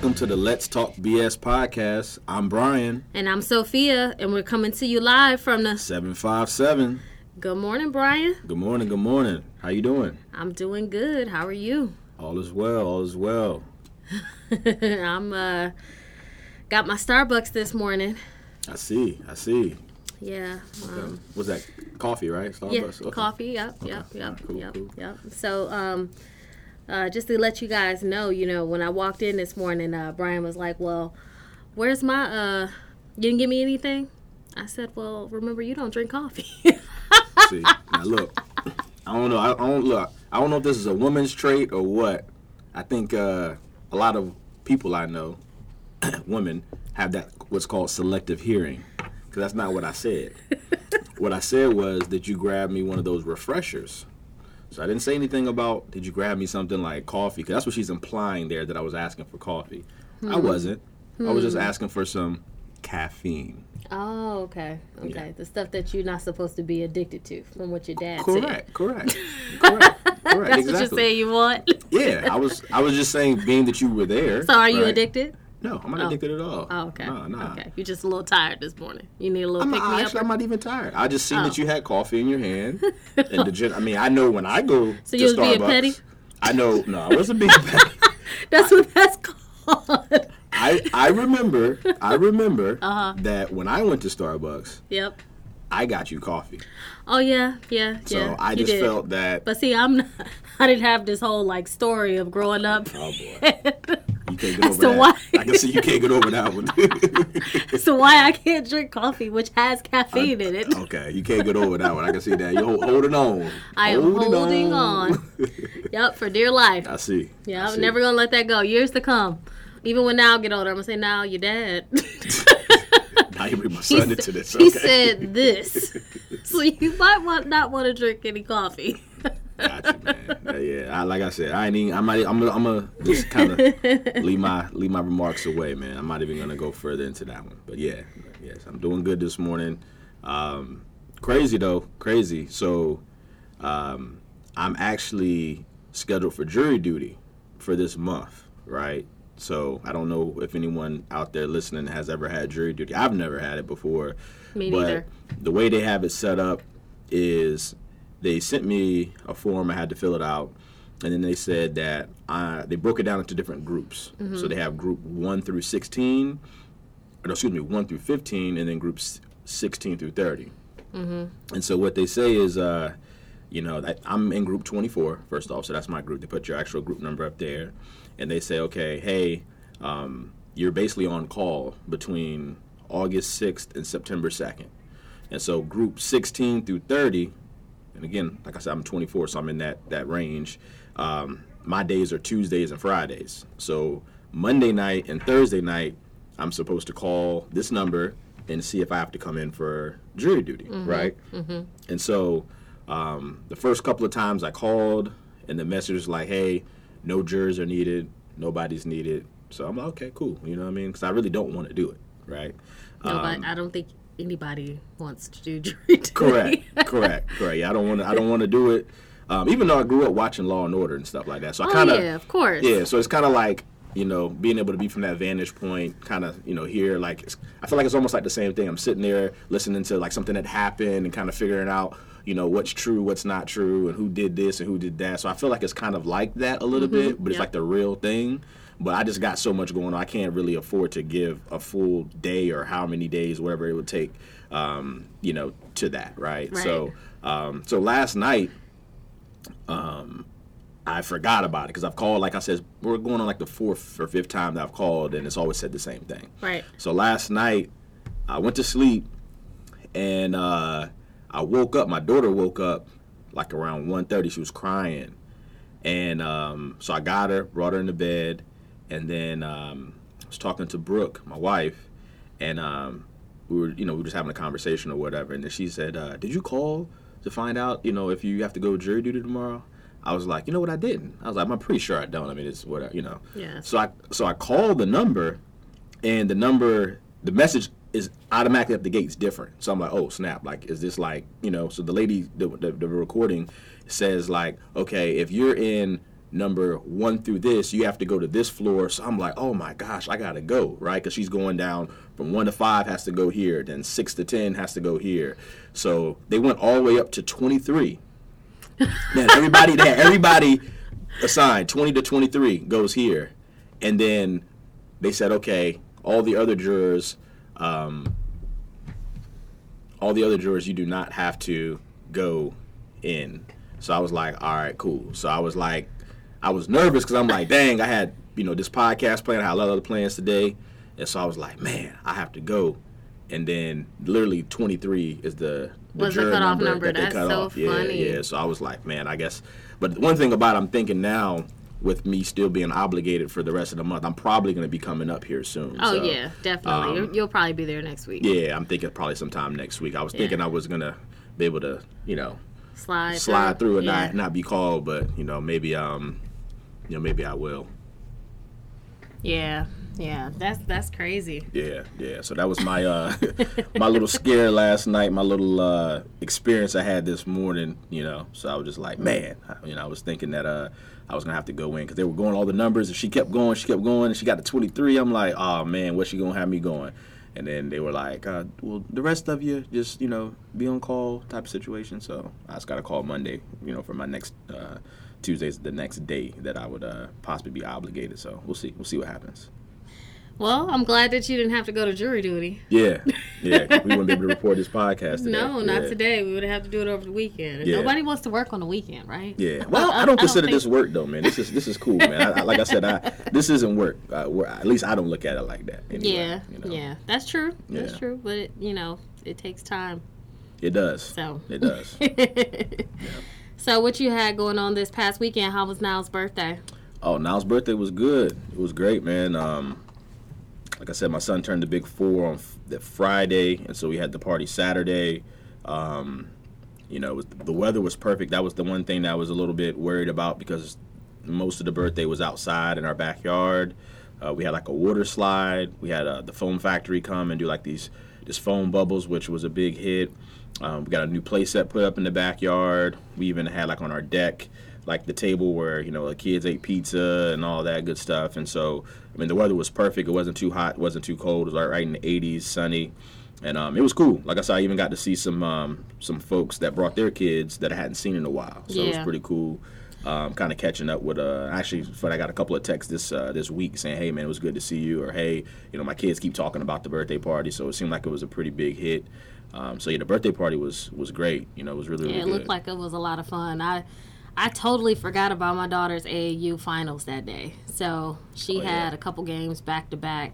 Welcome to the Let's Talk BS podcast. I'm Bryan, And I'm Sofia, and we're coming to you live from the. 757. Good morning, Bryan. Good morning, good morning. How you doing? I'm doing good. How are you? All is well, all is well. I'm uh got my Starbucks this morning. I see, I see. Yeah. Um, What's that? Coffee, right? yeah. Starbucks? Okay. Coffee. Yep. Yep. Okay. Yep. Cool, yep. cool. Yep. So um. Uh, just to let you guys know, you know, when I walked in this morning, uh, Bryan was like, "Well, where's my uh? You didn't give me anything." I said, "Well, remember you don't drink coffee." See, now look, I don't know. I, don't look. I don't know if this is a woman's trait or what. I think uh, a lot of people I know, women, have that what's called selective hearing. Because that's not what I said. what I said was that you grabbed me one of those refreshers. So I didn't say anything about did you grab me something like coffee? Because that's what she's implying there that I was asking for coffee. I hmm. wasn't. I was just hmm. asking for some caffeine. Oh, okay. Okay. Yeah. The stuff that you're not supposed to be addicted to from what your dad said. Correct. Correct. correct. Correct. That's exactly. what you're saying you want. Yeah, I was I was just saying being that you were there. so are you right? addicted? No, I'm not addicted at all. Oh, okay. No, no. Okay. You're just a little tired this morning. You need a little I'm pick not, me actually, up. I'm not even tired. I just seen Oh. that you had coffee in your hand. and the gen- I mean, I know when I go So to you was being Starbucks, petty? I know. No, I wasn't being petty. That's what that's called. I I remember I remember Uh-huh. that when I went to Starbucks, yep. I got you coffee. Oh yeah, yeah, So yeah. I just did. felt that. But see, I'm not, I didn't have this whole like story of growing up. Oh boy, can't get As over that. why- I can see you can't get over that one. so why I can't drink coffee, which has caffeine in it. okay, you can't get over that one. I can see that. You're holding on. I am holding on. Yep, for dear life. I see. Yeah, I I'm see. never gonna let that go. Years to come. Even when now I get older, I'm gonna say, "Now you're dead." Now you bring my he son sa- into this. he said this, so you might want not want to drink any coffee. Gotcha, man. Yeah, I, like I said, I ain't even. I might. I'm gonna. I'm gonna just kind of leave my leave my remarks away, man. I'm not even gonna go further into that one. But yeah, yes, I'm doing good this morning. Um, crazy though, crazy. So, um, I'm actually scheduled for jury duty for this month, right? So I don't know if anyone out there listening has ever had jury duty. I've never had it before. Me but neither. the way they have it set up is they sent me a form. I had to fill it out, and then they said that I, they broke it down into different groups. So they have group one through sixteen, or excuse me, one through fifteen, and then groups sixteen through 30 And so what they say is, uh, you know, that I'm in group 24 first off, so that's my group. They put your actual group number up there, and they say, okay, hey, um, you're basically on call between August 6th and September 2nd. And so group 16 through 30, and again, like I said, I'm 24, so I'm in that that range. Um, my days are Tuesdays and Fridays. So Monday night and Thursday night, I'm supposed to call this number and see if I have to come in for jury duty, right? Mm-hmm. And so um, the first couple of times I called, and the message was like, "Hey, no jurors are needed, nobody's needed." So I'm like, "Okay, cool." You know what I mean? Because I really don't want to do it, right? No, Um, but I don't think anybody wants to do jury duty. correct, correct, correct. Yeah, I don't want to. I don't want to do it. Um, even though I grew up watching Law and Order and stuff like that, so I Oh kind of yeah, of course. yeah. So it's kind of like you know being able to be from that vantage point, kind of you know here like it's, I feel like it's almost like the same thing. I'm sitting there listening to like something that happened and kind of figuring out you know what's true, what's not true, and who did this and who did that. So I feel like it's kind of like that a little bit, but it's like the real thing. But I just got so much going on. I can't really afford to give a full day or how many days, whatever it would take, um, you know, to that, right? Right. So, um, so last night, um, I forgot about it because I've called, like I said, we're going on like the fourth or fifth time that I've called, and it's always said the same thing. Right. So last night, I went to sleep, and uh, I woke up. My daughter woke up like around 1.30. She was crying, and um, so I got her, brought her into bed, and then um, I was talking to Brooke, my wife, and um, we were, you know, we were just having a conversation or whatever. And then she said, uh, "Did you call to find out, you know, if you have to go jury duty tomorrow?" I was like, "You know what? I didn't." I was like, "I'm pretty sure I don't. I mean, it's whatever, you know." Yeah. So I so I called the number, and the number, the message is automatically at the gates different. So I'm like, oh snap! Like, is this like you know? So the lady, the the, the recording says like, okay, if you're in number one through this, you have to go to this floor. So I'm like, oh my gosh, I gotta go, right? Because she's going down from one to five has to go here, then six to ten has to go here. So they went all the way up to 23. Man, everybody, had everybody assigned 20 to 23 goes here, and then they said, okay, all the other jurors, um, all the other jurors, you do not have to go in. So I was like, all right, cool. So I was like, I was nervous because I'm like, dang, I had you know this podcast plan, I had a lot of other plans today, and so I was like, man, I have to go. And then literally 23 is the, the Was the cutoff number, number. that they That's cut so off. Yeah, funny. yeah. So I was like, man, I guess. But one thing about it, I'm thinking now with me still being obligated for the rest of the month, I'm probably going to be coming up here soon. Oh So, yeah, definitely. um, You'll- You'll probably be there next week. Yeah, I'm thinking probably sometime next week. I was thinking I was gonna be able to, you know, Slide slide through and Yeah. not not be called, but you know, maybe um, you know, maybe I will. Yeah, yeah. That's that's crazy. Yeah, yeah. So that was my uh my little scare last night, my little uh experience I had this morning, you know. So I was just like, man, I- you know, I was thinking that uh I was gonna have to go in because they were going all the numbers, and she kept going, she kept going, and she got to 23. I'm like, oh man, what's she gonna have me going? And then they were like, uh, well, the rest of you just you know be on call type of situation. So I just got to call Monday, you know, for my next uh, Tuesday's the next day that I would uh, possibly be obligated. So we'll see, we'll see what happens. Well, I'm glad that you didn't have to go to jury duty. Yeah, yeah. we wouldn't be able to record this podcast. Today. No, not yeah. today. We would have to do it over the weekend. Yeah. Nobody wants to work on the weekend, right? Yeah. Well, I don't consider think- this work though, man. This is this is cool, man. I, I, like I said, I, this isn't work. Uh, at least I don't look at it like that. Anyway, Yeah, you know. yeah. That's true. That's true. But it, you know, it takes time. It does. So It does. So what you had going on this past weekend? How was Niall's birthday? Oh, Niall's birthday was good. It was great, man. Um, like I said, my son turned the big four on f- the Friday, and so we had the party Saturday. Um, you know, was, the weather was perfect. That was the one thing that I was a little bit worried about because most of the birthday was outside in our backyard. Uh, we had like a water slide. We had uh, the foam factory come and do like these this foam bubbles, which was a big hit. Um, we got a new play set put up in the backyard. We even had like on our deck, like the table where you know the kids ate pizza and all that good stuff. And so, I mean, the weather was perfect. It wasn't too hot, wasn't too cold. It was like right in the 80s, sunny, and um, it was cool. Like I said, I even got to see some um, some folks that brought their kids that I hadn't seen in a while. So it was pretty cool. Um, kind of catching up with uh actually but I got a couple of texts this uh, this week saying hey man it was good to see you or hey you know my kids keep talking about the birthday party so it seemed like it was a pretty big hit um, so yeah the birthday party was was great you know it was really really Yeah, it good looked like it was a lot of fun. I I totally forgot about my daughter's AAU finals that day. So she Oh, yeah. had a couple games back to back.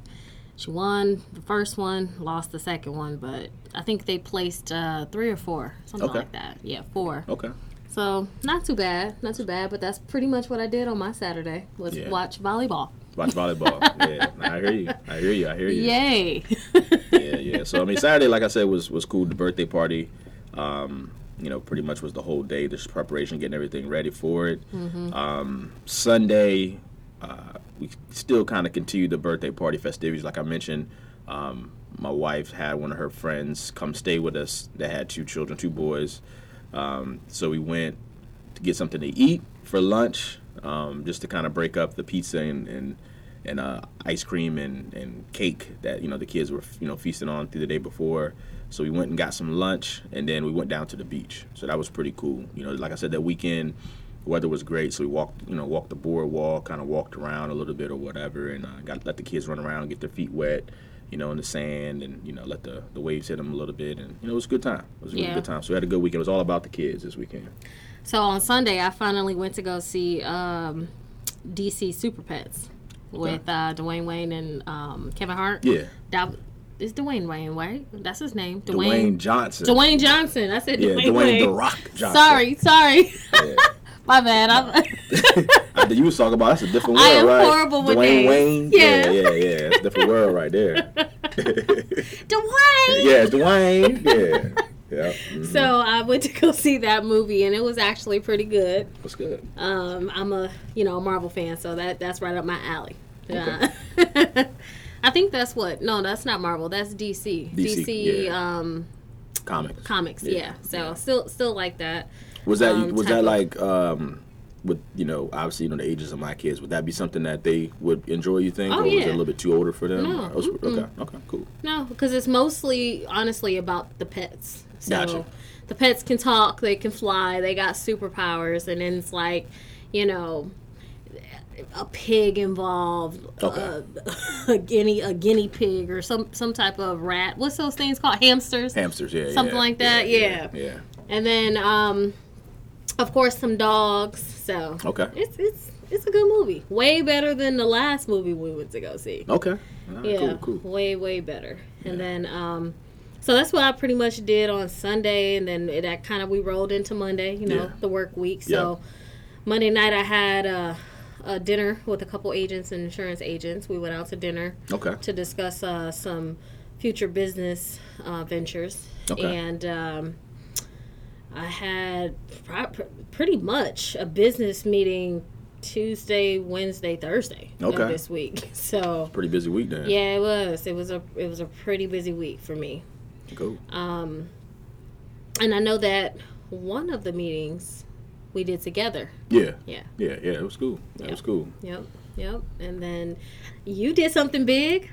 She won the first one, lost the second one, but I think they placed uh, three or four, something Okay. like that. Yeah, four. okay So not too bad, not too bad. But that's pretty much what I did on my Saturday was Yeah. watch volleyball. Watch volleyball yeah I hear you I hear you I hear you Yay! yeah, yeah. So I mean, Saturday, like I said, was was cool. The birthday party, um, you know, pretty much was the whole day. Just preparation, getting everything ready for it. Um, Sunday, uh, we still kind of continued the birthday party festivities. Like I mentioned, um, my wife had one of her friends come stay with us They had two children, two boys. Um, so we went to get something to eat for lunch, um, just to kind of break up the pizza and, and and uh, ice cream and, and cake that you know the kids were you know feasting on through the day before. So we went and got some lunch, and then we went down to the beach. So that was pretty cool. You know, like I said, that weekend the weather was great. So we walked, you know, walked the boardwalk, kind of walked around a little bit or whatever, and uh, got let the kids run around, get their feet wet, you know, in the sand, and you know, let the, the waves hit them a little bit, and you know, it was a good time. It was a really Yeah. good time. So we had a good weekend. It was all about the kids this weekend. So on Sunday, I finally went to go see um, DC Super Pets with uh, Dwayne Wayne and um, Kevin Hart. Yeah, That is Dwayne Wayne, right? That's his name. Dwayne, Johnson. Dwayne Johnson. I said yeah, Dwayne, Dwayne Wayne. the Rock Johnson. Sorry, sorry. Yeah. My bad. I'm, you was talking about that's a different I am right? horrible with Dwayne names. Wayne. Yeah. yeah, yeah, yeah. It's a different world right there. Dwayne. yeah, Dwayne. Yeah, yeah. mhm. So I went to go see that movie, and it was actually pretty good. What's good? Um, I'm a you know Marvel fan, so that that's right up my alley. Okay. Uh, I think that's what. No, that's not Marvel. That's DC. DC, yeah. um, Comics. comics. Yeah. Yeah, So yeah. still still like that. Was that um, was that like um, with you know obviously you know the ages of my kids, would that be something that they would enjoy? You think, Oh, or is it yeah. a little bit too older for them? No, Or- okay, okay, cool. No, because it's mostly honestly about the pets. So Gotcha. the pets can talk, they can fly, they got superpowers, and then it's like, you know, a pig involved, Okay. uh, a guinea a guinea pig or some some type of rat. What's those things called? Hamsters. Hamsters, yeah, Something yeah, like that, yeah, yeah. yeah. and then um, of course some dogs. So Okay. it's it's it's a good movie. Way better than the last movie we went to go see. Okay. Right, Yeah, Cool, cool. way way better. And then um, so that's what I pretty much did on Sunday, and then it, that kind of we rolled into Monday. You know, Yeah. the work week. So Monday night I had a, a dinner with a couple agents and insurance agents. We went out to dinner Okay. to discuss uh, some future business uh, ventures, Okay. and um, I had pr- pretty much a business meeting Tuesday, Wednesday, Thursday Okay. of this week. So Pretty busy week then. yeah, it was. It was a it was a pretty busy week for me. Cool. Um, and I know that one of the meetings we did together. Yeah. Yeah. Yeah. Yeah. It was cool. It Yeah. was cool. Yep. Yep. And then you did something big.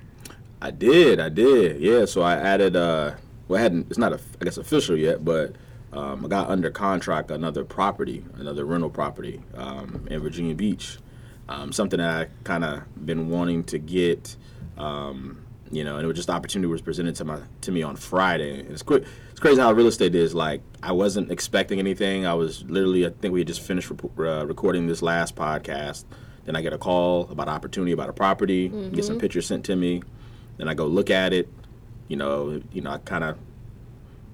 I did, I did, yeah. So I added, uh, well, I hadn't, it's not, a, I guess, official yet, but um, I got under contract another property, another rental property um, in Virginia Beach. Um, something that I kind of been wanting to get, um, you know, and it was just the opportunity was presented to my to me on Friday. And it's quick, it's crazy how real estate is. Like I wasn't expecting anything. I was literally, I think we had just finished uh, recording this last podcast. Then I get a call about opportunity about a property, get some pictures sent to me. Then I go look at it. You know, you know, I kind of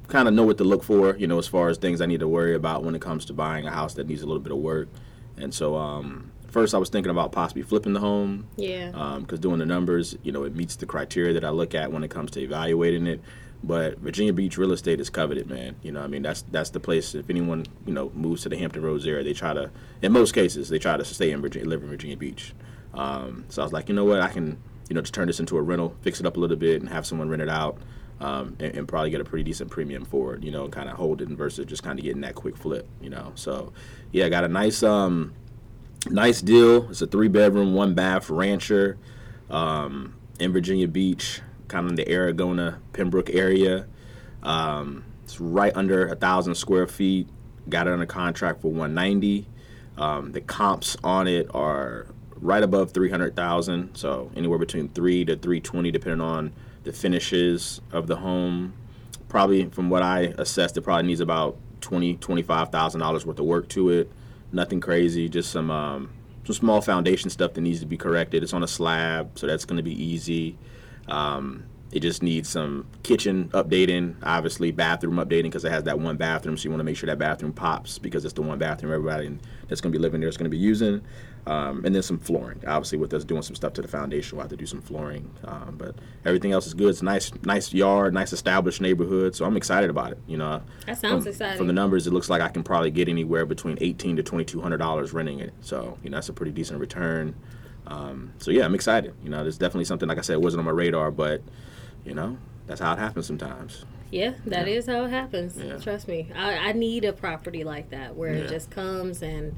kind of know what to look for. You know, as far as things I need to worry about when it comes to buying a house that needs a little bit of work. And so, um, first I was thinking about possibly flipping the home Yeah. because doing the numbers, you know, it meets the criteria that I look at when it comes to evaluating it. But Virginia Beach real estate is coveted, man. You know, I mean, that's that's the place. If anyone you know moves to the Hampton Roads area, they try to, in most cases, they try to stay in Virginia, live in Virginia Beach. Um, so I was like, you know what, I can, you know, just turn this into a rental, fix it up a little bit, and have someone rent it out, um, and, and probably get a pretty decent premium for it. You know, kind of hold it versus just kind of getting that quick flip. You know, so yeah, I got a nice um, nice deal. It's a three bedroom, one bath rancher um, in Virginia Beach, kind of in the Aragona, Pembroke area. Um, it's right under a thousand square feet. Got it under contract for 190. Um, the comps on it are right above 300,000, so anywhere between three to 320, depending on the finishes of the home. Probably, from what I assessed, it probably needs about 20, 25 thousand dollars worth of work to it. Nothing crazy, just some um, some small foundation stuff that needs to be corrected. It's on a slab, so that's going to be easy. Um, it just needs some kitchen updating, obviously bathroom updating because it has that one bathroom. So you want to make sure that bathroom pops because it's the one bathroom everybody that's going to be living there is going to be using. Um, and then some flooring. Obviously, with us doing some stuff to the foundation, we'll have to do some flooring. Um, but everything else is good. It's a nice, nice yard, nice established neighborhood. So I'm excited about it. You know, That sounds from, exciting. From the numbers, it looks like I can probably get anywhere between eighteen to twenty two hundred dollars renting it. So you know, that's a pretty decent return. Um, so yeah, I'm excited. You know, there's definitely something like I said it wasn't on my radar, but you know, that's how it happens sometimes. Yeah, that is how it happens. Yeah. Trust me. I, I need a property like that where Yeah. it just comes and,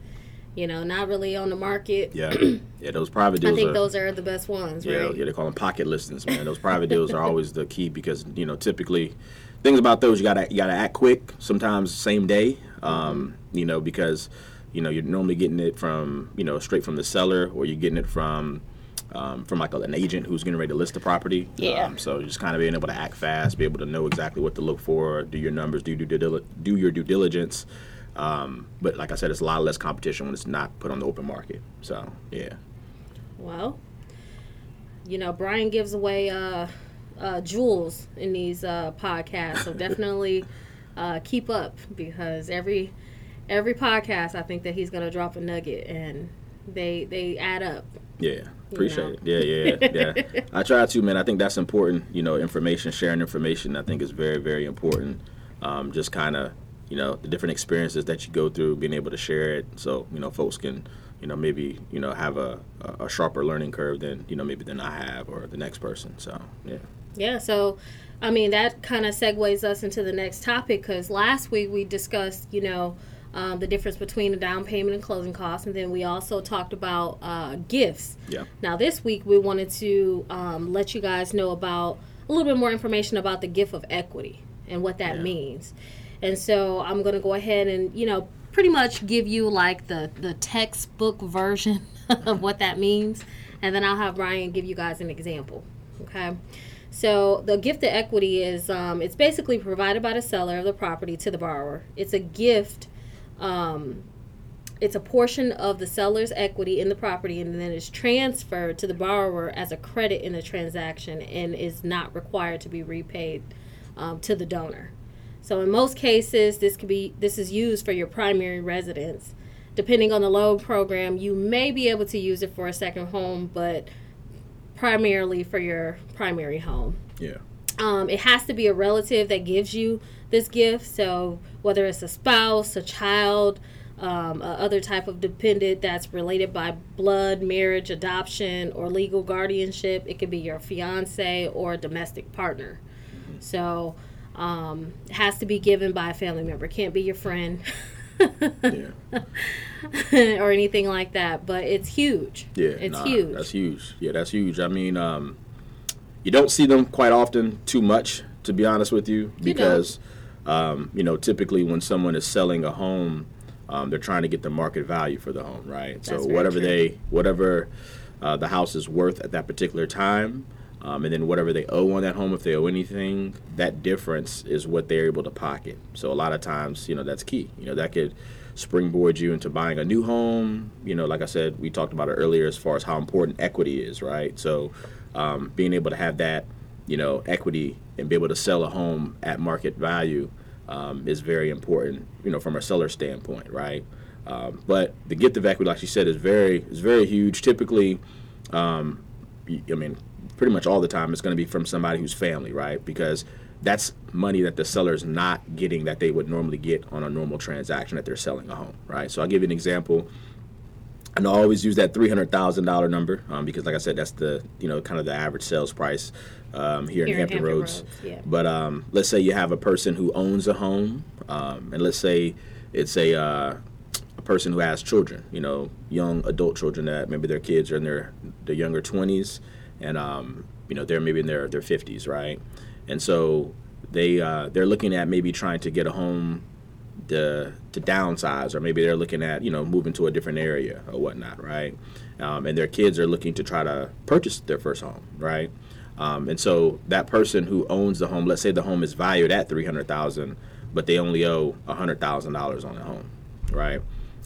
you know, not really on the market. Yeah, yeah, those private deals. I think are, those are the best ones, Yeah, right? yeah, they call them pocket listings, man. Those private deals are always the key because you know typically things about those you gotta you gotta act quick. Sometimes same day, um, you know, because you know you're normally getting it from you know straight from the seller or you're getting it from um, from like an agent who's getting ready to list the property. Yeah. Um, so just kind of being able to act fast, be able to know exactly what to look for, do your numbers, do due dili- do your due diligence. Um, but like I said, it's a lot less competition when it's not put on the open market. So yeah. Well, you know, Bryan gives away uh, uh, jewels in these uh, podcasts, so definitely uh, keep up because every every podcast, I think that he's gonna drop a nugget, and they they add up. Yeah, appreciate know? it. Yeah, yeah, yeah. I try to, man. I think that's important. You know, information, sharing information, I think is very, very important. Um, just kind of, you know, the different experiences that you go through, being able to share it, so you know, folks can, you know, maybe you know have a, a a sharper learning curve than you know maybe than I have or the next person. So yeah, Yeah, so I mean that kind of segues us into the next topic because last week we discussed, you know, um, the difference between the down payment and closing costs, and then we also talked about uh, gifts. Yeah. Now this week we wanted to um, let you guys know about a little bit more information about the gift of equity and what that Yeah. means. And so I'm going to go ahead and you know pretty much give you like the the textbook version of what that means, and then I'll have Bryan give you guys an example. Okay. So the gift of equity is um, it's basically provided by the seller of the property to the borrower. It's a gift. Um, it's a portion of the seller's equity in the property and then it's transferred to the borrower as a credit in the transaction and is not required to be repaid um, to the donor. So in most cases, this could be this is used for your primary residence. Depending on the loan program, you may be able to use it for a second home, but primarily for your primary home. Yeah. Um, it has to be a relative that gives you this gift. So whether it's a spouse, a child, um, a other type of dependent that's related by blood, marriage, adoption, or legal guardianship, it could be your fiance or domestic partner. So um, it has to be given by a family member. Can't be your friend. Yeah. or anything like that, but it's huge. Yeah, it's nah, huge. That's huge. Yeah, that's huge. I mean, um, you don't see them quite often, too much, to be honest with you, because um, you know typically when someone is selling a home, um, they're trying to get the market value for the home, right? That's so whatever true. they, whatever uh, the house is worth at that particular time. Um, and then whatever they owe on that home, if they owe anything, that difference is what they're able to pocket. So a lot of times, you know, that's key. You know, that could springboard you into buying a new home. You know, like I said, we talked about it earlier as far as how important equity is, right? So um, being able to have that, you know, equity and be able to sell a home at market value um, is very important, you know, from a seller standpoint, right? Um, but the gift of equity, like you said, is very is very huge. Typically, um, I mean, pretty much all the time, it's going to be from somebody who's family, right? Because that's money that the seller's not getting that they would normally get on a normal transaction that they're selling a home, right? So I'll give you an example. And I always use that three hundred thousand dollar number um, because, like I said, that's the you know kind of the average sales price um, here, Here in Hampton, Hampton Roads. Roads, yeah. But um, let's say you have a person who owns a home, um, and let's say it's a uh, a person who has children, you know, young adult children that maybe their kids are in their their younger twenties, and um, you know they're maybe in their their fifties, right? And so they uh, they're looking at maybe trying to get a home to to downsize, or maybe they're looking at you know moving to a different area or whatnot, right? Um, and their kids are looking to try to purchase their first home, right? Um, and so that person who owns the home, let's say the home is valued at three hundred thousand, but they only owe hundred thousand dollars on the home, right?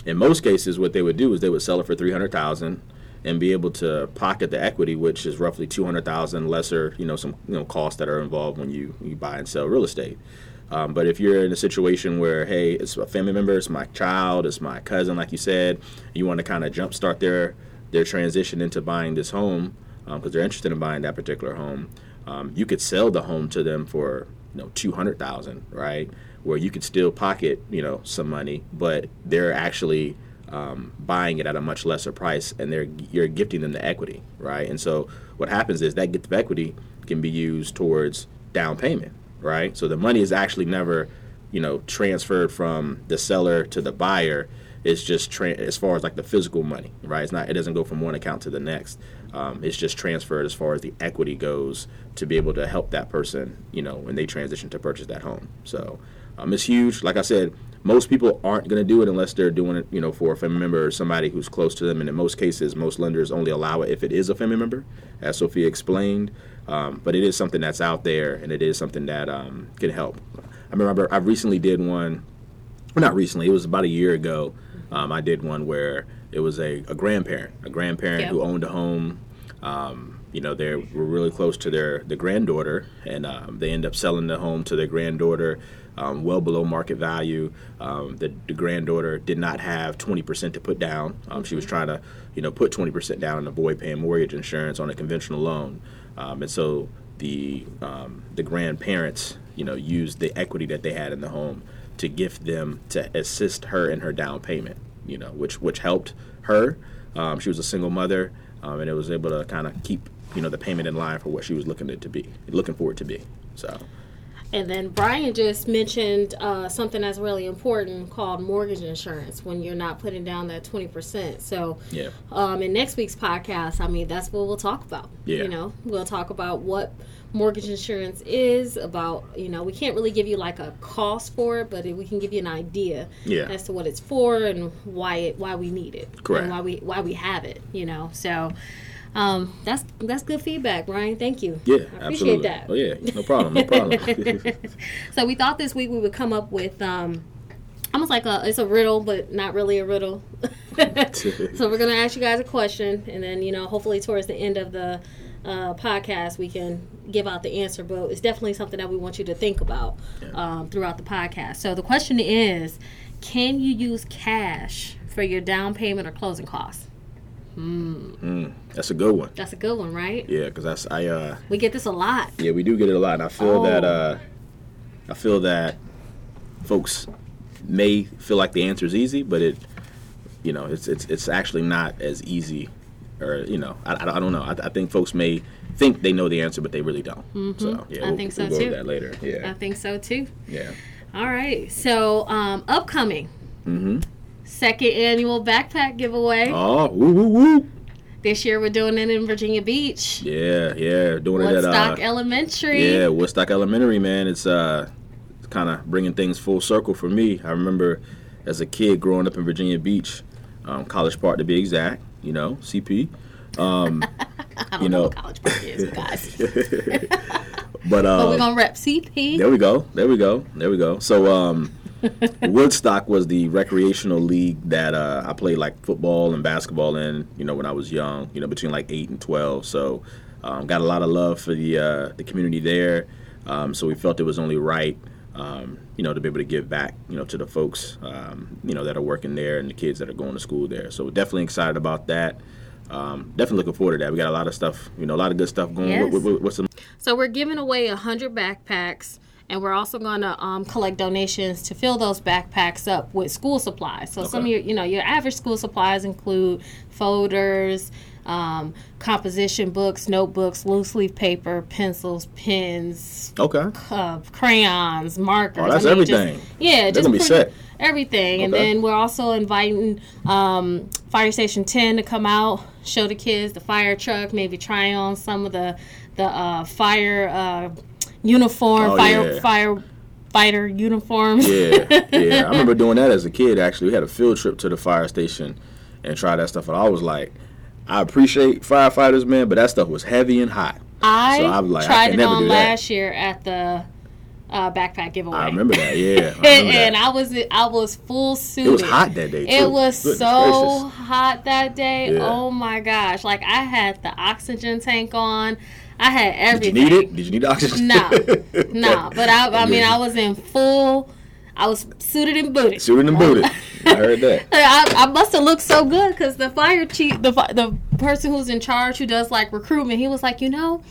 In most cases, what they would do is they would sell it for three hundred thousand and be able to pocket the equity, which is roughly two hundred thousand lesser, you know, some you know costs that are involved when you you buy and sell real estate. Um, but if you're in a situation where, hey, it's a family member, it's my child, it's my cousin, like you said, you want to kind of jumpstart their their transition into buying this home because they're interested in buying that particular home, um, you could sell the home to them for you know two hundred thousand, right? Where you could still pocket you know some money, but they're actually um, buying it at a much lesser price, and they're you're gifting them the equity, right? And so what happens is that gift of equity can be used towards down payment, right? So the money is actually never, you know, transferred from the seller to the buyer. It's just tra- as far as like the physical money, right? It's not. It doesn't go from one account to the next. Um, it's just transferred as far as the equity goes to be able to help that person, you know, when they transition to purchase that home. So um, it's huge. Like I said, most people aren't going to do it unless they're doing it, you know, for a family member or somebody who's close to them. And in most cases, most lenders only allow it if it is a family member, as Sofia explained. Um, but it is something that's out there, and it is something that um, can help. I remember I recently did one. Well, not recently. It was about a year ago. Um, I did one where it was a, a grandparent, a grandparent who owned a home. Um, you know, they were really close to their the granddaughter, and um, they end up selling the home to their granddaughter, um, well below market value. Um, the, the granddaughter did not have 20% to put down. Um, She was trying to, you know, put 20% down and avoid paying mortgage insurance on a conventional loan, um, and so the um, the grandparents, you know, used the equity that they had in the home to gift them to assist her in her down payment. You know, which which helped her. Um, she was a single mother, um, and it was able to kind of keep you know the payment in line for what she was looking it to be, looking for it to be. So And then Bryan just mentioned uh, something that's really important called mortgage insurance when you're not putting down that 20%. So, Yeah. um, in next week's podcast, I mean, that's what we'll talk about. Yeah. You know, we'll talk about what mortgage insurance is, about, you know, we can't really give you like a cost for it, but we can give you an idea Yeah. as to what it's for and why it, why we need it. Correct. And why we, why we have it, you know. So, um, that's that's good feedback, Bryan. Thank you. Yeah, I appreciate absolutely. that. Oh yeah, no problem, no problem. So we thought this week we would come up with um, almost like a it's a riddle, but not really a riddle. so we're gonna ask you guys a question, and then you know hopefully towards the end of the uh, podcast we can give out the answer. But it's definitely something that we want you to think about um, throughout the podcast. So the question is, can you use cash for your down payment or closing costs? Mm, that's a good one. That's a good one, right? Yeah, because that's I. uh We get this a lot. Yeah, we do get it a lot. And I feel that Oh. uh, I feel that folks may feel like the answer is easy, but it, you know, it's it's it's actually not as easy, or you know, I, I, don't know. I, I think folks may think they know the answer, but they really don't. So yeah, I we'll, think so, we'll go too. that later. I think so too. yeah. All right. So, um, upcoming Mm-hmm. second annual backpack giveaway. Oh, woo woo woo. This year we're doing it in Virginia Beach, Yeah, yeah. Doing it at Woodstock uh, Elementary. Yeah, Woodstock Elementary, man. It's uh, kind of bringing things full circle for me. I remember as a kid growing up in Virginia Beach, um, College Park to be exact. You know, CP. Um, I don't you know know. what college park is, guys. but but uh, we're gonna rep CP. there we go. There we go. There we go. So um, Woodstock was the recreational league that uh, I played like football and basketball in. You know, when I was young. You know, between like eight and twelve. So um, got a lot of love for the uh, the community there. Um, so we felt it was only right. Um, you know, to be able to give back, you know, to the folks, um, you know, that are working there and the kids that are going to school there. So definitely excited about that. Um, definitely looking forward to that. We got a lot of stuff, you know, a lot of good stuff going. Yes. What, what, what's some? So we're giving away a hundred backpacks, and we're also gonna um, collect donations to fill those backpacks up with school supplies. So some of your, you know, your average school supplies include folders, um, composition books, notebooks, loose leaf paper, pencils, pens, Okay. uh, crayons, markers. Oh, that's I mean, just- everything. yeah, They're just gonna be pretty- set. everything. And then we're also inviting um, Fire Station 10 to come out, show the kids the fire truck, maybe try on some of the the uh, fire uh, uniform, Oh, fire yeah. fire fighter uniforms. Yeah, yeah. I remember doing that as a kid. Actually, we had a field trip to the fire station and tried that stuff. And I was like, I appreciate firefighters, man, but that stuff was heavy and hot. I So I'm like, I tried can it on last year at the uh, backpack giveaway. I remember that. Yeah, I remember and, that. I was I was full suited. it was hot that day. Too. It was Goodness so gracious. hot that day. Yeah. Oh my gosh! Like I had the oxygen tank on. I had everything. Did you need it? Did you need oxygen? No, no. But I, I mean, I was in full. I was suited and booted. Suited and booted. I heard that. I, I must have looked so good because the fire chief, the the person who's in charge who does like recruitment, he was like, you know,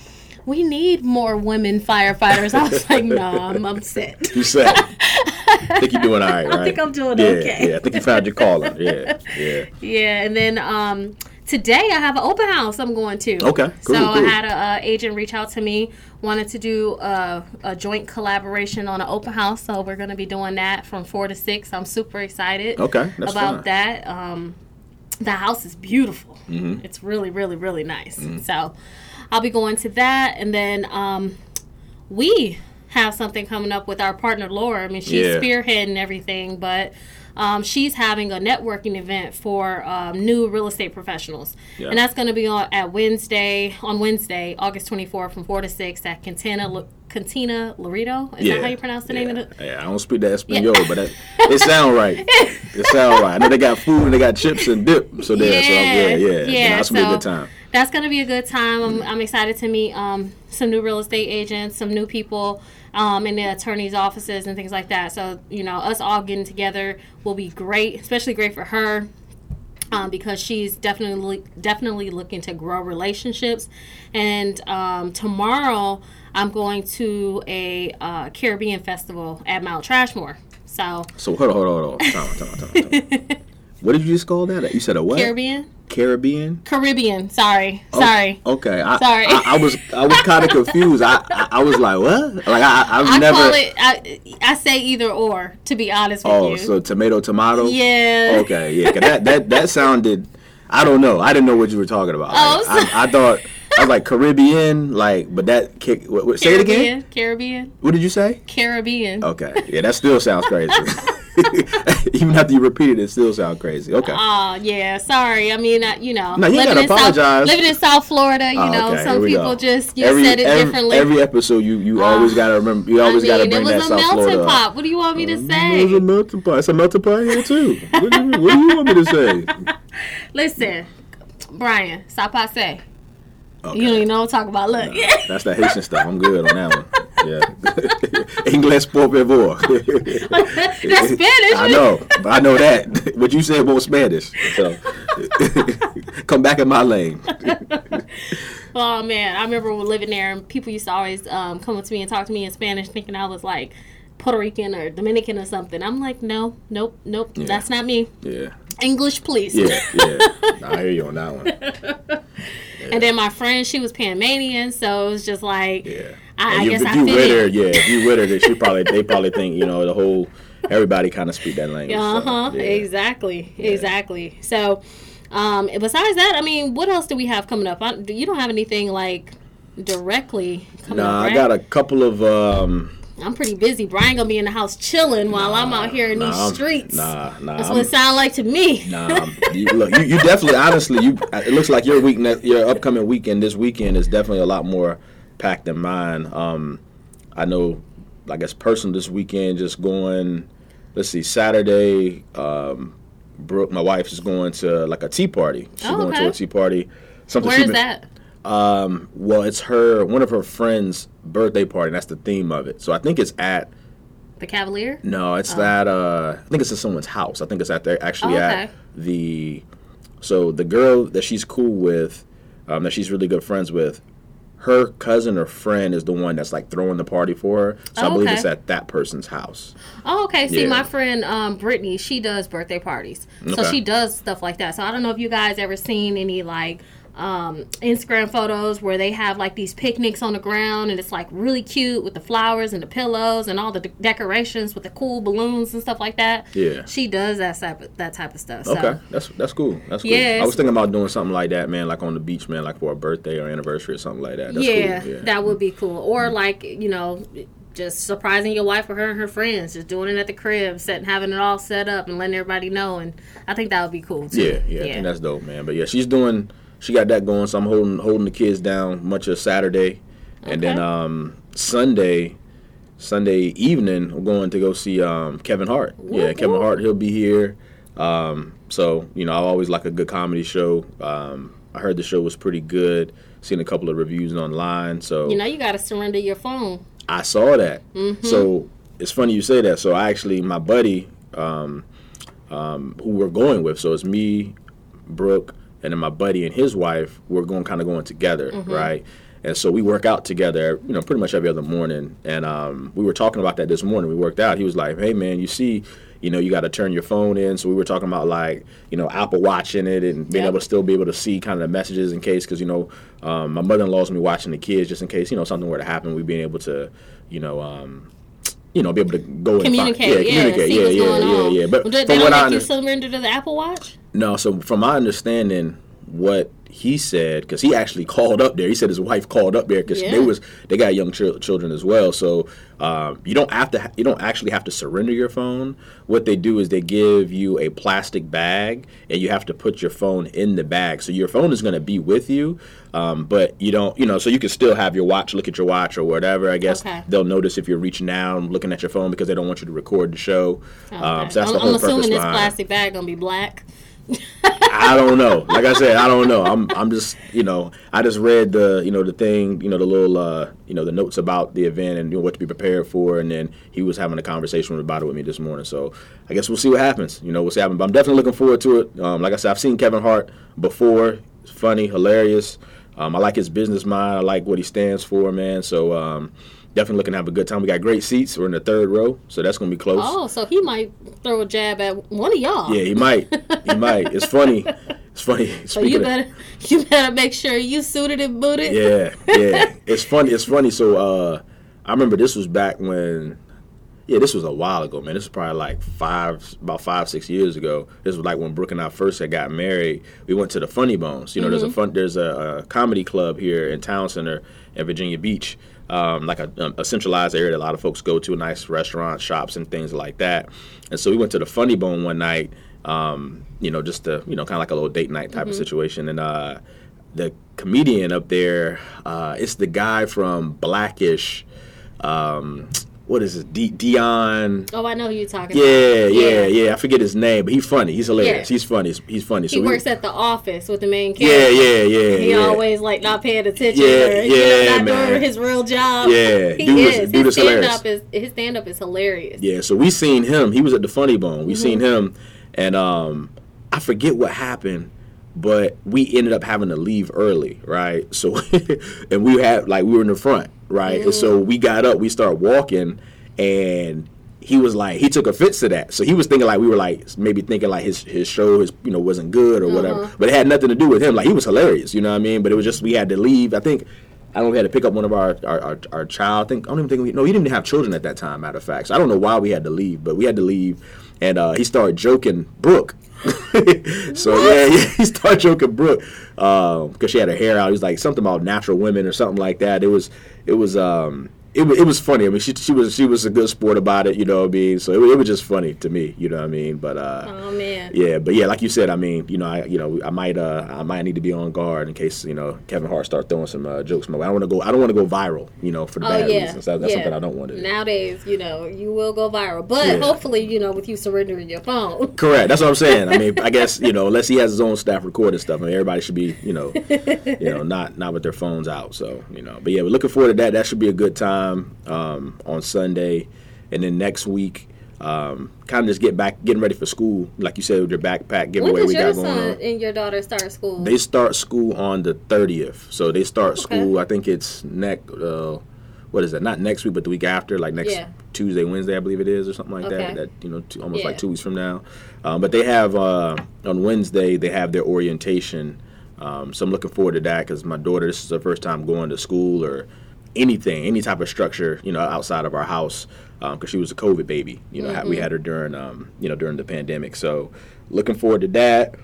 we need more women firefighters. I was like, no, I'm upset. You said. I think you're doing all right, right? I think I'm doing yeah, okay. Yeah, I think you found your calling. Yeah, yeah. Yeah, and then um, today I have an open house I'm going to. Okay, cool, so I had a uh, agent reach out to me, wanted to do a, a joint collaboration on an open house. So we're going to be doing that from four to six. I'm super excited. Okay, that's about fine. that. Um, the house is beautiful. Mm-hmm. It's really, really, really nice. So I'll be going to that, and then um, we have something coming up with our partner Laura. I mean, she's Yeah. spearheading everything, but um, she's having a networking event for um, new real estate professionals, Yeah. and that's going to be on at Wednesday on Wednesday, August twenty fourth, from four to six at Cantina Lo- Cantina Laredo. Is yeah. that how you pronounce the yeah. name of it? Yeah, I don't speak that Espanol, but that, it sound right. It sound right. I know they got food and they got chips and dip. So there, so yeah, yeah, yeah. yeah, that's gonna be a good time. That's gonna be a good time. I'm, I'm excited to meet um, some new real estate agents, some new people um, in the attorneys' offices and things like that. So you know, us all getting together will be great, especially great for her. Um, because she's definitely definitely looking to grow relationships, and um, tomorrow I'm going to a uh, Caribbean festival at Mount Trashmore. So So hold on, hold on, hold on. Time, time, time. What did you just call that? You said a what? Caribbean, Caribbean. Caribbean. Sorry, oh, sorry. Okay, I, Sorry. I, I was I was kind of confused. I, I I was like, what? Like I I've I never. call it. I, I say either or. To be honest with oh, you. oh, so tomato tomato. yeah. Okay, yeah. 'cause that that that sounded. I don't know. I didn't know what you were talking about. Oh, Like, I, I thought I was like Caribbean, like, but that kick. What, what, say it again. Caribbean. Caribbean. What did you say? Caribbean. Okay, yeah, that still sounds crazy. Even after you repeat it, it still sounds crazy. Okay. Oh yeah, sorry. I mean, I, you know, No, you living gotta in South, apologize. living in South Florida, you Oh, know, okay, some people go. just you every, said it every, differently. Every episode, you you Oh. always gotta remember. You always I gotta mean, bring it was a melting pot. What do you want me to say? It was a melting pot. It's a melting pot here too. What do you, what do you want me to say? Listen, Bryan, stop I say. Okay. You don't even know what I'm talking about. Look, That's that Haitian stuff. I'm good on that one. Yeah. English por favor. that's Spanish. I know, I know that. But you said more Spanish, so come back in my lane. Oh man, I remember living there, and people used to always um, come up to me and talk to me in Spanish, thinking I was like Puerto Rican or Dominican or something. I'm like, no, nope, nope, that's not me. Yeah, English, please. yeah, yeah. I hear you on that one. And then my friend, she was Panamanian, so it was just like, Yeah. I, I you, guess if I you fit with her, yeah, if you with her, she probably they probably think you know the whole everybody kind of speak that language. so, Uh huh. yeah. Exactly. Exactly. So, um, besides that, I mean, what else do we have coming up? I, you don't have anything like directly coming Nah, up, right? I got a couple of um. I'm pretty busy. Bryan gonna be in the house chilling while I'm out here in nah, these streets. Nah, nah. That's what it sounds like to me. Nah, you, look, you, you definitely, honestly, you. It looks like your week, your upcoming weekend, this weekend is definitely a lot more packed than mine. Um, I know, I guess, personal this weekend, just going. Let's see, Saturday. Um, Brooke, my wife, is going to like a tea party. She's Oh, going to a tea party. Something Where is been- that? Um, well, it's her one of her friends' birthday party. And that's the theme of it. So I think it's at The Cavalier? no, it's that. uh I think it's at someone's house. I think it's at their actually Oh, at the so the girl that she's cool with, um, that she's really good friends with, her cousin or friend is the one that's like throwing the party for her. So I Oh, believe okay. it's at that person's house. Oh, okay. See, Yeah. my friend um, Brittany, she does birthday parties, so Okay. she does stuff like that. So I don't know if you guys ever seen any like um, Instagram photos where they have like these picnics on the ground, and it's like really cute with the flowers and the pillows and all the de- decorations with the cool balloons and stuff like that. Yeah. she does that type of, that type of stuff. So. Okay, that's that's cool. That's cool. Yeah, I was thinking about doing something like that, man, like on the beach, man, like for a birthday or anniversary or something like that. That's yeah, cool. Yeah, that would be cool. Or like you know, just surprising your wife or her and her friends, just doing it at the crib, setting having it all set up and letting everybody know. And I think that would be cool too. Yeah, yeah, I think that's dope, man. But yeah, she's doing. She got that going, so I'm holding holding the kids down much of Saturday, and then um Sunday, Sunday evening we're going to go see um Kevin Hart. yeah, Kevin whoop. Hart, he'll be here. Um, so you know, I always like a good comedy show. Um, I heard the show was pretty good. Seen a couple of reviews online, so You know, you got to surrender your phone. I saw that. Mm-hmm. So it's funny you say that. So I actually, my buddy, um, um, who we're going with, so it's me, Brooke, and then my buddy and his wife. We're going kind of going together, Mm-hmm. right? And so we work out together, you know, pretty much every other morning. And um, we were talking about that this morning. We worked out. He was like, "Hey, man, you see." You know, you got to turn your phone in. So we were talking about like, you know, Apple watching it and being Yep. able to still be able to see kind of the messages in case, because you know, um, my mother-in-law's me watching the kids just in case you know something were to happen. We being able to, you know, um, you know, be able to go and find- Communicate, yeah, yeah, communicate, yeah, yeah, yeah, yeah. But Well, they, from they don't I make you surrender to the Apple Watch. No. So from my understanding, what he said, because he actually called up there. He said his wife called up there because Yeah. they was they got young chil- children as well. So um, you don't have to ha- you don't actually have to surrender your phone. What they do is they give you a plastic bag, and you have to put your phone in the bag. So your phone is going to be with you, um, but you don't you know. So you can still have your watch, look at your watch or whatever. I guess Okay. they'll notice if you're reaching down, looking at your phone because they don't want you to record the show. Um, so that's I'm, the whole I'm assuming purpose this behind plastic bag gonna be black. I don't know. Like I said, I don't know. I'm I'm just you know I just read the you know the thing you know the little uh, you know the notes about the event and you know, what to be prepared for, and then he was having a conversation about it with me this morning. So I guess we'll see what happens. You know, we'll see. But I'm definitely looking forward to it. Um, like I said, I've seen Kevin Hart before. It's funny, hilarious. Um, I like his business mind. I like what he stands for, man. So um, definitely looking to have a good time. We got great seats. We're in the third row, so that's gonna be close. Oh, so he might throw a jab at one of y'all. Yeah, he might. He might. It's funny. It's funny. So you better you better make sure you suited and booted. Yeah, yeah. it's funny. It's funny. So uh, I remember this was back when. Yeah, this was a while ago, man. This was probably like five, about five, six years ago. This was like when Brooke and I first had got married. We went to the Funny Bones. You know, mm-hmm. there's a fun, there's a, a, comedy club here in Town Center in Virginia Beach, um, like a, a, centralized area that a lot of folks go to, nice restaurants, shops, and things like that. And so we went to the Funny Bone one night, um, you know, just to, you know, kind of like a little date night type mm-hmm. of situation. And uh, the comedian up there, uh, it's the guy from Black-ish. Um, what is it, D- Deon? Oh, I know who you're talking yeah, about. Yeah, yeah, yeah. I forget his name, but he's funny. He's hilarious. Yeah. He's funny. He's funny. So he works at the office with the main character. Yeah, yeah, yeah. He yeah. always like not paying attention. Yeah, or, yeah, know, not man. doing his real job. Yeah, he dude is. is, dude his stand up is his stand up is hilarious. Yeah, so we seen him. He was at the Funny Bone. We mm-hmm. seen him, and um, I forget what happened but we ended up having to leave early, right? So, and we had like we were in the front, right? Mm. And so we got up, we started walking, and he was like he took offense to that so he was thinking like we were like maybe thinking like his his show his you know wasn't good or uh-huh. whatever but it had nothing to do with him like he was hilarious you know what i mean but it was just we had to leave i think I don't know. We had to pick up one of our our, our, our child. I think I don't even think we no. He didn't even have children at that time. Matter of fact, so I don't know why we had to leave, but we had to leave, and uh, he started joking Brooke. so yeah, yeah, he started joking Brooke because uh, she had her hair out. He was like something about natural women or something like that. It was it was um it, it was funny. I mean, she she was she was a good sport about it. You know what I mean? So it, it was just funny to me. You know what I mean? But uh, oh man, yeah. But yeah, like you said, I mean, you know, I you know I might uh I might need to be on guard in case you know Kevin Hart start throwing some uh, jokes. My way. I don't want to go. I don't want to go viral. You know, for the oh, bad yeah. reasons. That, that's yeah. something I don't want to. do. Nowadays, you know, you will go viral, but yeah. hopefully, you know, with you surrendering your phone. Correct. That's what I'm saying. I mean, I guess you know, unless he has his own staff recording stuff, I mean, everybody should be you know, you know, not not with their phones out. So you know, but yeah, we're looking forward to that. That should be a good time. Um, um, on Sunday, and then next week, um, kind of just get back, getting ready for school, like you said, with your backpack giveaway when we got going on. and your daughter start school? They start school on the thirtieth, so they start okay. school. I think it's next. Uh, what is that? Not next week, but the week after, like next yeah. Tuesday, Wednesday, I believe it is, or something like okay. that. That you know, almost yeah. like two weeks from now. Um, but they have uh, on Wednesday they have their orientation. Um, so I'm looking forward to that because my daughter, this is her first time going to school or anything, any type of structure, you know, outside of our house, because um, she was a COVID baby. You know, mm-hmm. we had her during, um, you know, during the pandemic. So, looking forward to that.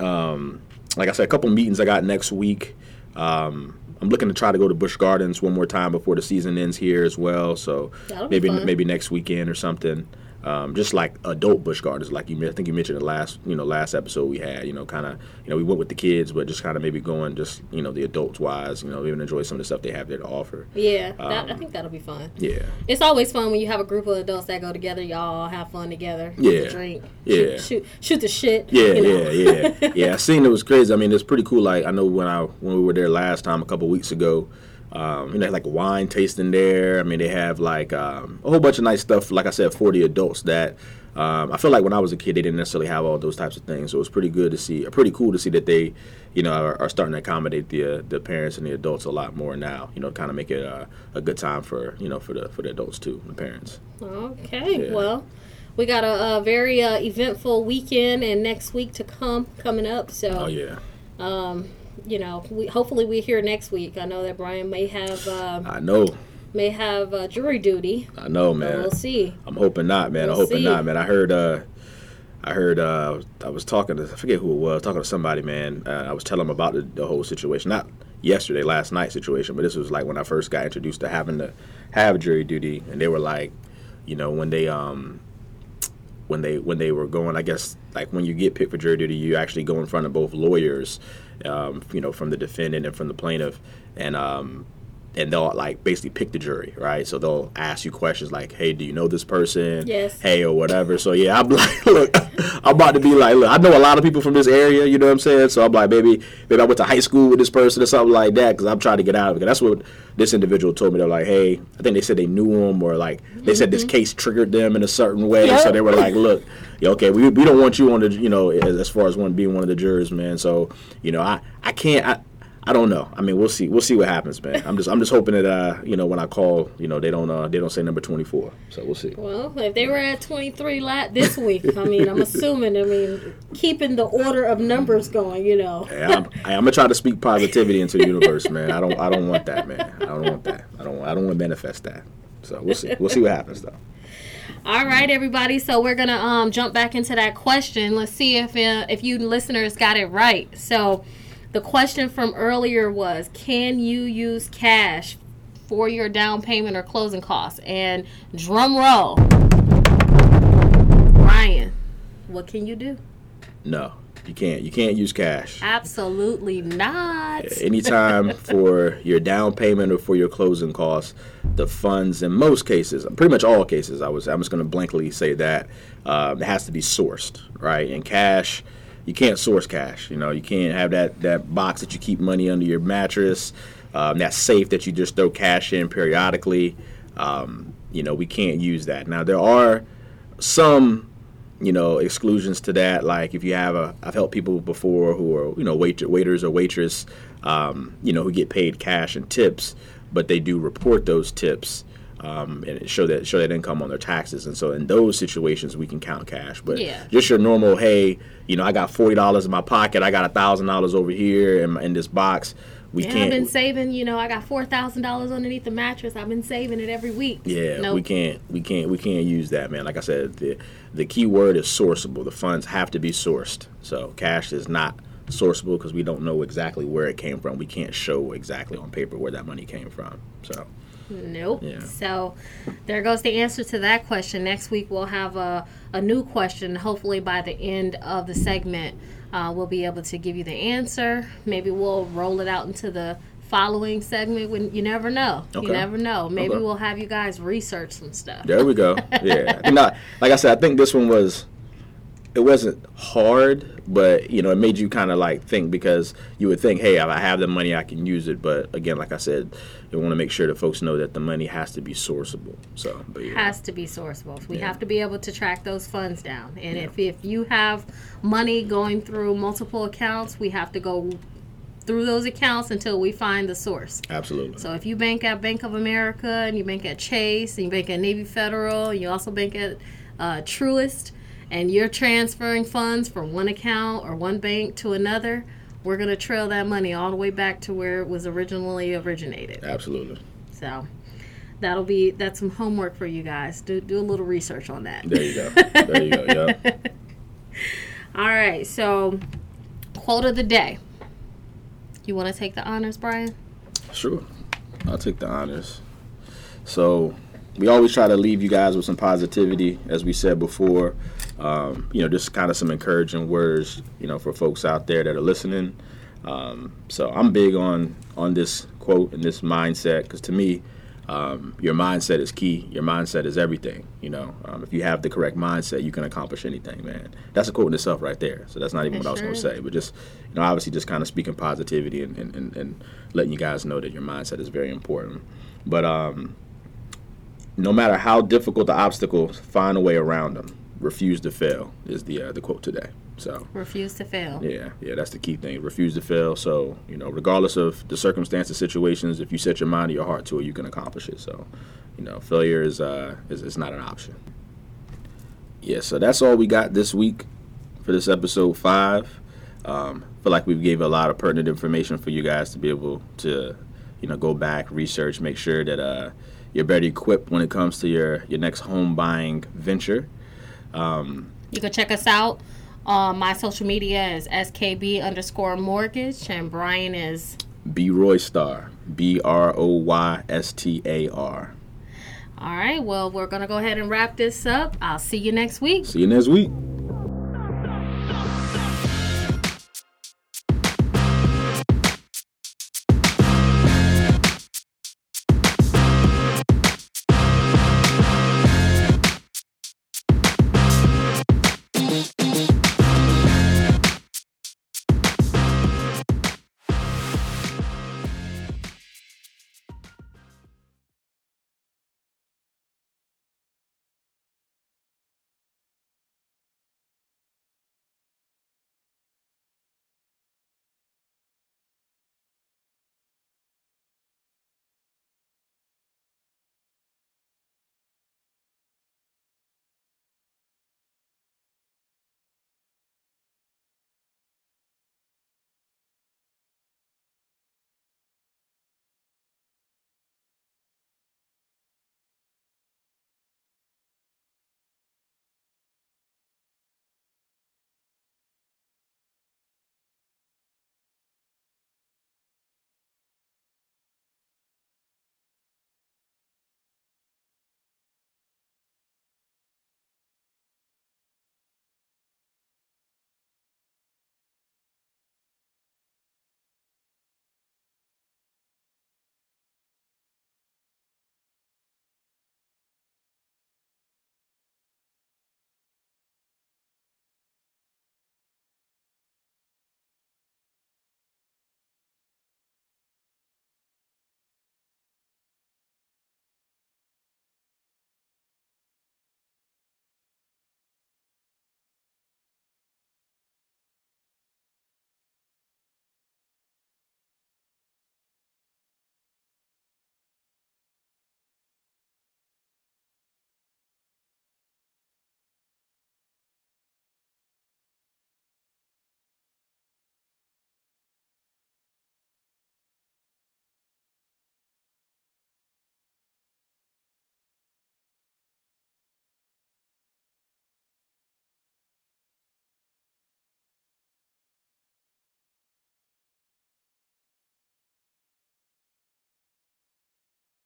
Um, like I said, a couple meetings I got next week. Um, I'm looking to try to go to Busch Gardens one more time before the season ends here as well. So maybe maybe next weekend or something um, just like adult Busch Gardens, like you, I think you mentioned the last, you know, last episode we had. You know, kind of, you know, we went with the kids, but just kind of maybe going, just you know, the adults wise, you know, even enjoy some of the stuff they have there to offer. Yeah, um, that, I um, think that'll be fun. Yeah, it's always fun when you have a group of adults that go together. Y'all have fun together. Yeah, drink. Yeah, shoot, shoot, shoot the shit. Yeah, you know? yeah, yeah, yeah. I seen it was crazy. I mean, it's pretty cool. Like I know when I when we were there last time a couple weeks ago. Um, you know, like wine tasting there. I mean, they have like um, a whole bunch of nice stuff. Like I said, for the adults that um, I feel like when I was a kid, they didn't necessarily have all those types of things. So it was pretty good to see, pretty cool to see that they, you know, are, are starting to accommodate the uh, the parents and the adults a lot more now. You know, kind of make it a, a, good time for you know for the for the adults too, the parents. Okay, yeah. well. We got a, a very uh, eventful weekend and next week to come coming up. So, oh yeah, um, you know, we hopefully we hear next week. I know that Bryan may have. Um, I know may have uh, jury duty. I know, man. We'll see. I'm hoping not, man. We'll I'm hoping see. not, man. I heard. Uh, I heard. Uh, I was talking to. I forget who it was. Talking to somebody, man. Uh, I was telling them about the, the, whole situation. Not yesterday, last night situation, but this was like when I first got introduced to having to have jury duty, and they were like, you know, when they um, when they when they were going, I guess like when you get picked for jury duty, you actually go in front of both lawyers, um, you know, from the defendant and from the plaintiff, and um, and they'll like basically pick the jury, right? So they'll ask you questions like, "Hey, do you know this person?" Yes. Hey, or whatever. So yeah, I'm like, look, I'm about to be like, look, I know a lot of people from this area. You know what I'm saying? So I'm like, maybe, maybe I went to high school with this person or something like that because I'm trying to get out of it. That's what this individual told me. They're like, hey, I think they said they knew him or like they mm-hmm. said this mm-hmm. case triggered them in a certain way. Yep. So they were like, look, yeah, okay, we, we don't want you on the, you know, as, as far as one being one of the jurors, man. So you know, I I can't. I, I don't know. I mean, we'll see. We'll see what happens, man. I'm just I'm just hoping that uh, you know, when I call, you know, they don't uh, they don't say number 24. So we'll see. Well, if they were at 23 lat this week, I mean, I'm assuming. I mean, keeping the order of numbers going, you know. Hey, I'm, I'm gonna try to speak positivity into the universe, man. I don't I don't want that, man. I don't want that. I don't I don't want to manifest that. So we'll see. We'll see what happens though. All right, everybody. So we're gonna um, jump back into that question. Let's see if uh, if you listeners got it right. So the question from earlier was, can you use cash for your down payment or closing costs? And drum roll, Ryan, what can you do? No, you can't. You can't use cash. Absolutely not. Anytime for your down payment or for your closing costs, the funds in most cases, pretty much all cases, I was I'm just going to blankly say that um, it has to be sourced, right? And cash, you can't source cash. You know, you can't have that that box that you keep money under your mattress, um, that safe that you just throw cash in periodically. Um, you know, we can't use that. Now there are some you know exclusions to that like if you have a i've helped people before who are you know wait, waiters or waitress um, you know who get paid cash and tips but they do report those tips um, and show that show that income on their taxes and so in those situations we can count cash but Yeah. just your normal hey you know i got $40 in my pocket i got a thousand dollars over here in, in this box we Yeah, I've been saving. You know, I got four thousand dollars underneath the mattress. I've been saving it every week. Yeah, Nope. we can't, we can't, we can't use that, man. Like I said, the the key word is sourceable. The funds have to be sourced. So cash is not sourceable because we don't know exactly where it came from. We can't show exactly on paper where that money came from. So Nope. Yeah. So there goes the answer to that question. Next week we'll have a, a new question. Hopefully by the end of the segment, uh, we'll be able to give you the answer. Maybe we'll roll it out into the following segment. When you never know, Okay. you never know. Maybe Okay. we'll have you guys research some stuff. there we go. Yeah, I like I said, I think this one was. It wasn't hard, but you know, it made you kind of like think because you would think, hey, if I have the money, I can use it. But again, like I said, you want to make sure that folks know that the money has to be sourceable. So, but yeah. has to be sourceable. We Yeah. have to be able to track those funds down. And if, if you have money going through multiple accounts, we have to go through those accounts until we find the source. Absolutely. So if you bank at Bank of America and you bank at Chase and you bank at Navy Federal, and you also bank at uh, Truist, and you're transferring funds from one account or one bank to another, we're going to trail that money all the way back to where it was originally originated. Absolutely. So that'll be that's some homework for you guys. Do do a little research on that. There you go. There you go. Yeah. All right. So quote of the day. You want to take the honors, Bryan? Sure. I'll take the honors. So we always try to leave you guys with some positivity, as we said before. Um, you know, just kind of some encouraging words, you know, for folks out there that are listening. Um, so I'm big on on this quote and this mindset because to me, um, your mindset is key. Your mindset is everything. You know, um, if you have the correct mindset, you can accomplish anything, man. That's a quote in itself right there. So that's not even what I was going to say, but just you know, obviously, just kind of speaking positivity and, and, and, and letting you guys know that your mindset is very important. But um, no matter how difficult the obstacles, find a way around them. Refuse to fail is the uh, the quote today. So Refuse to fail. yeah, yeah, that's the key thing. Refuse to fail. So you know, regardless of the circumstances, situations, if you set your mind or your heart to it, you can accomplish it. So you know, failure is uh is, is not an option. Yeah, so that's all we got this week for this episode five. Um, feel like we've gave a lot of pertinent information for you guys to be able to, you know, go back, research, make sure that uh, you're better equipped when it comes to your your next home buying venture. Um, You can check us out. on my social media is skb underscore mortgage, and Bryan is. B Roy Star, B R O Y S T A R. All right. Well, we're gonna go ahead and wrap this up. I'll see you next week. See you next week.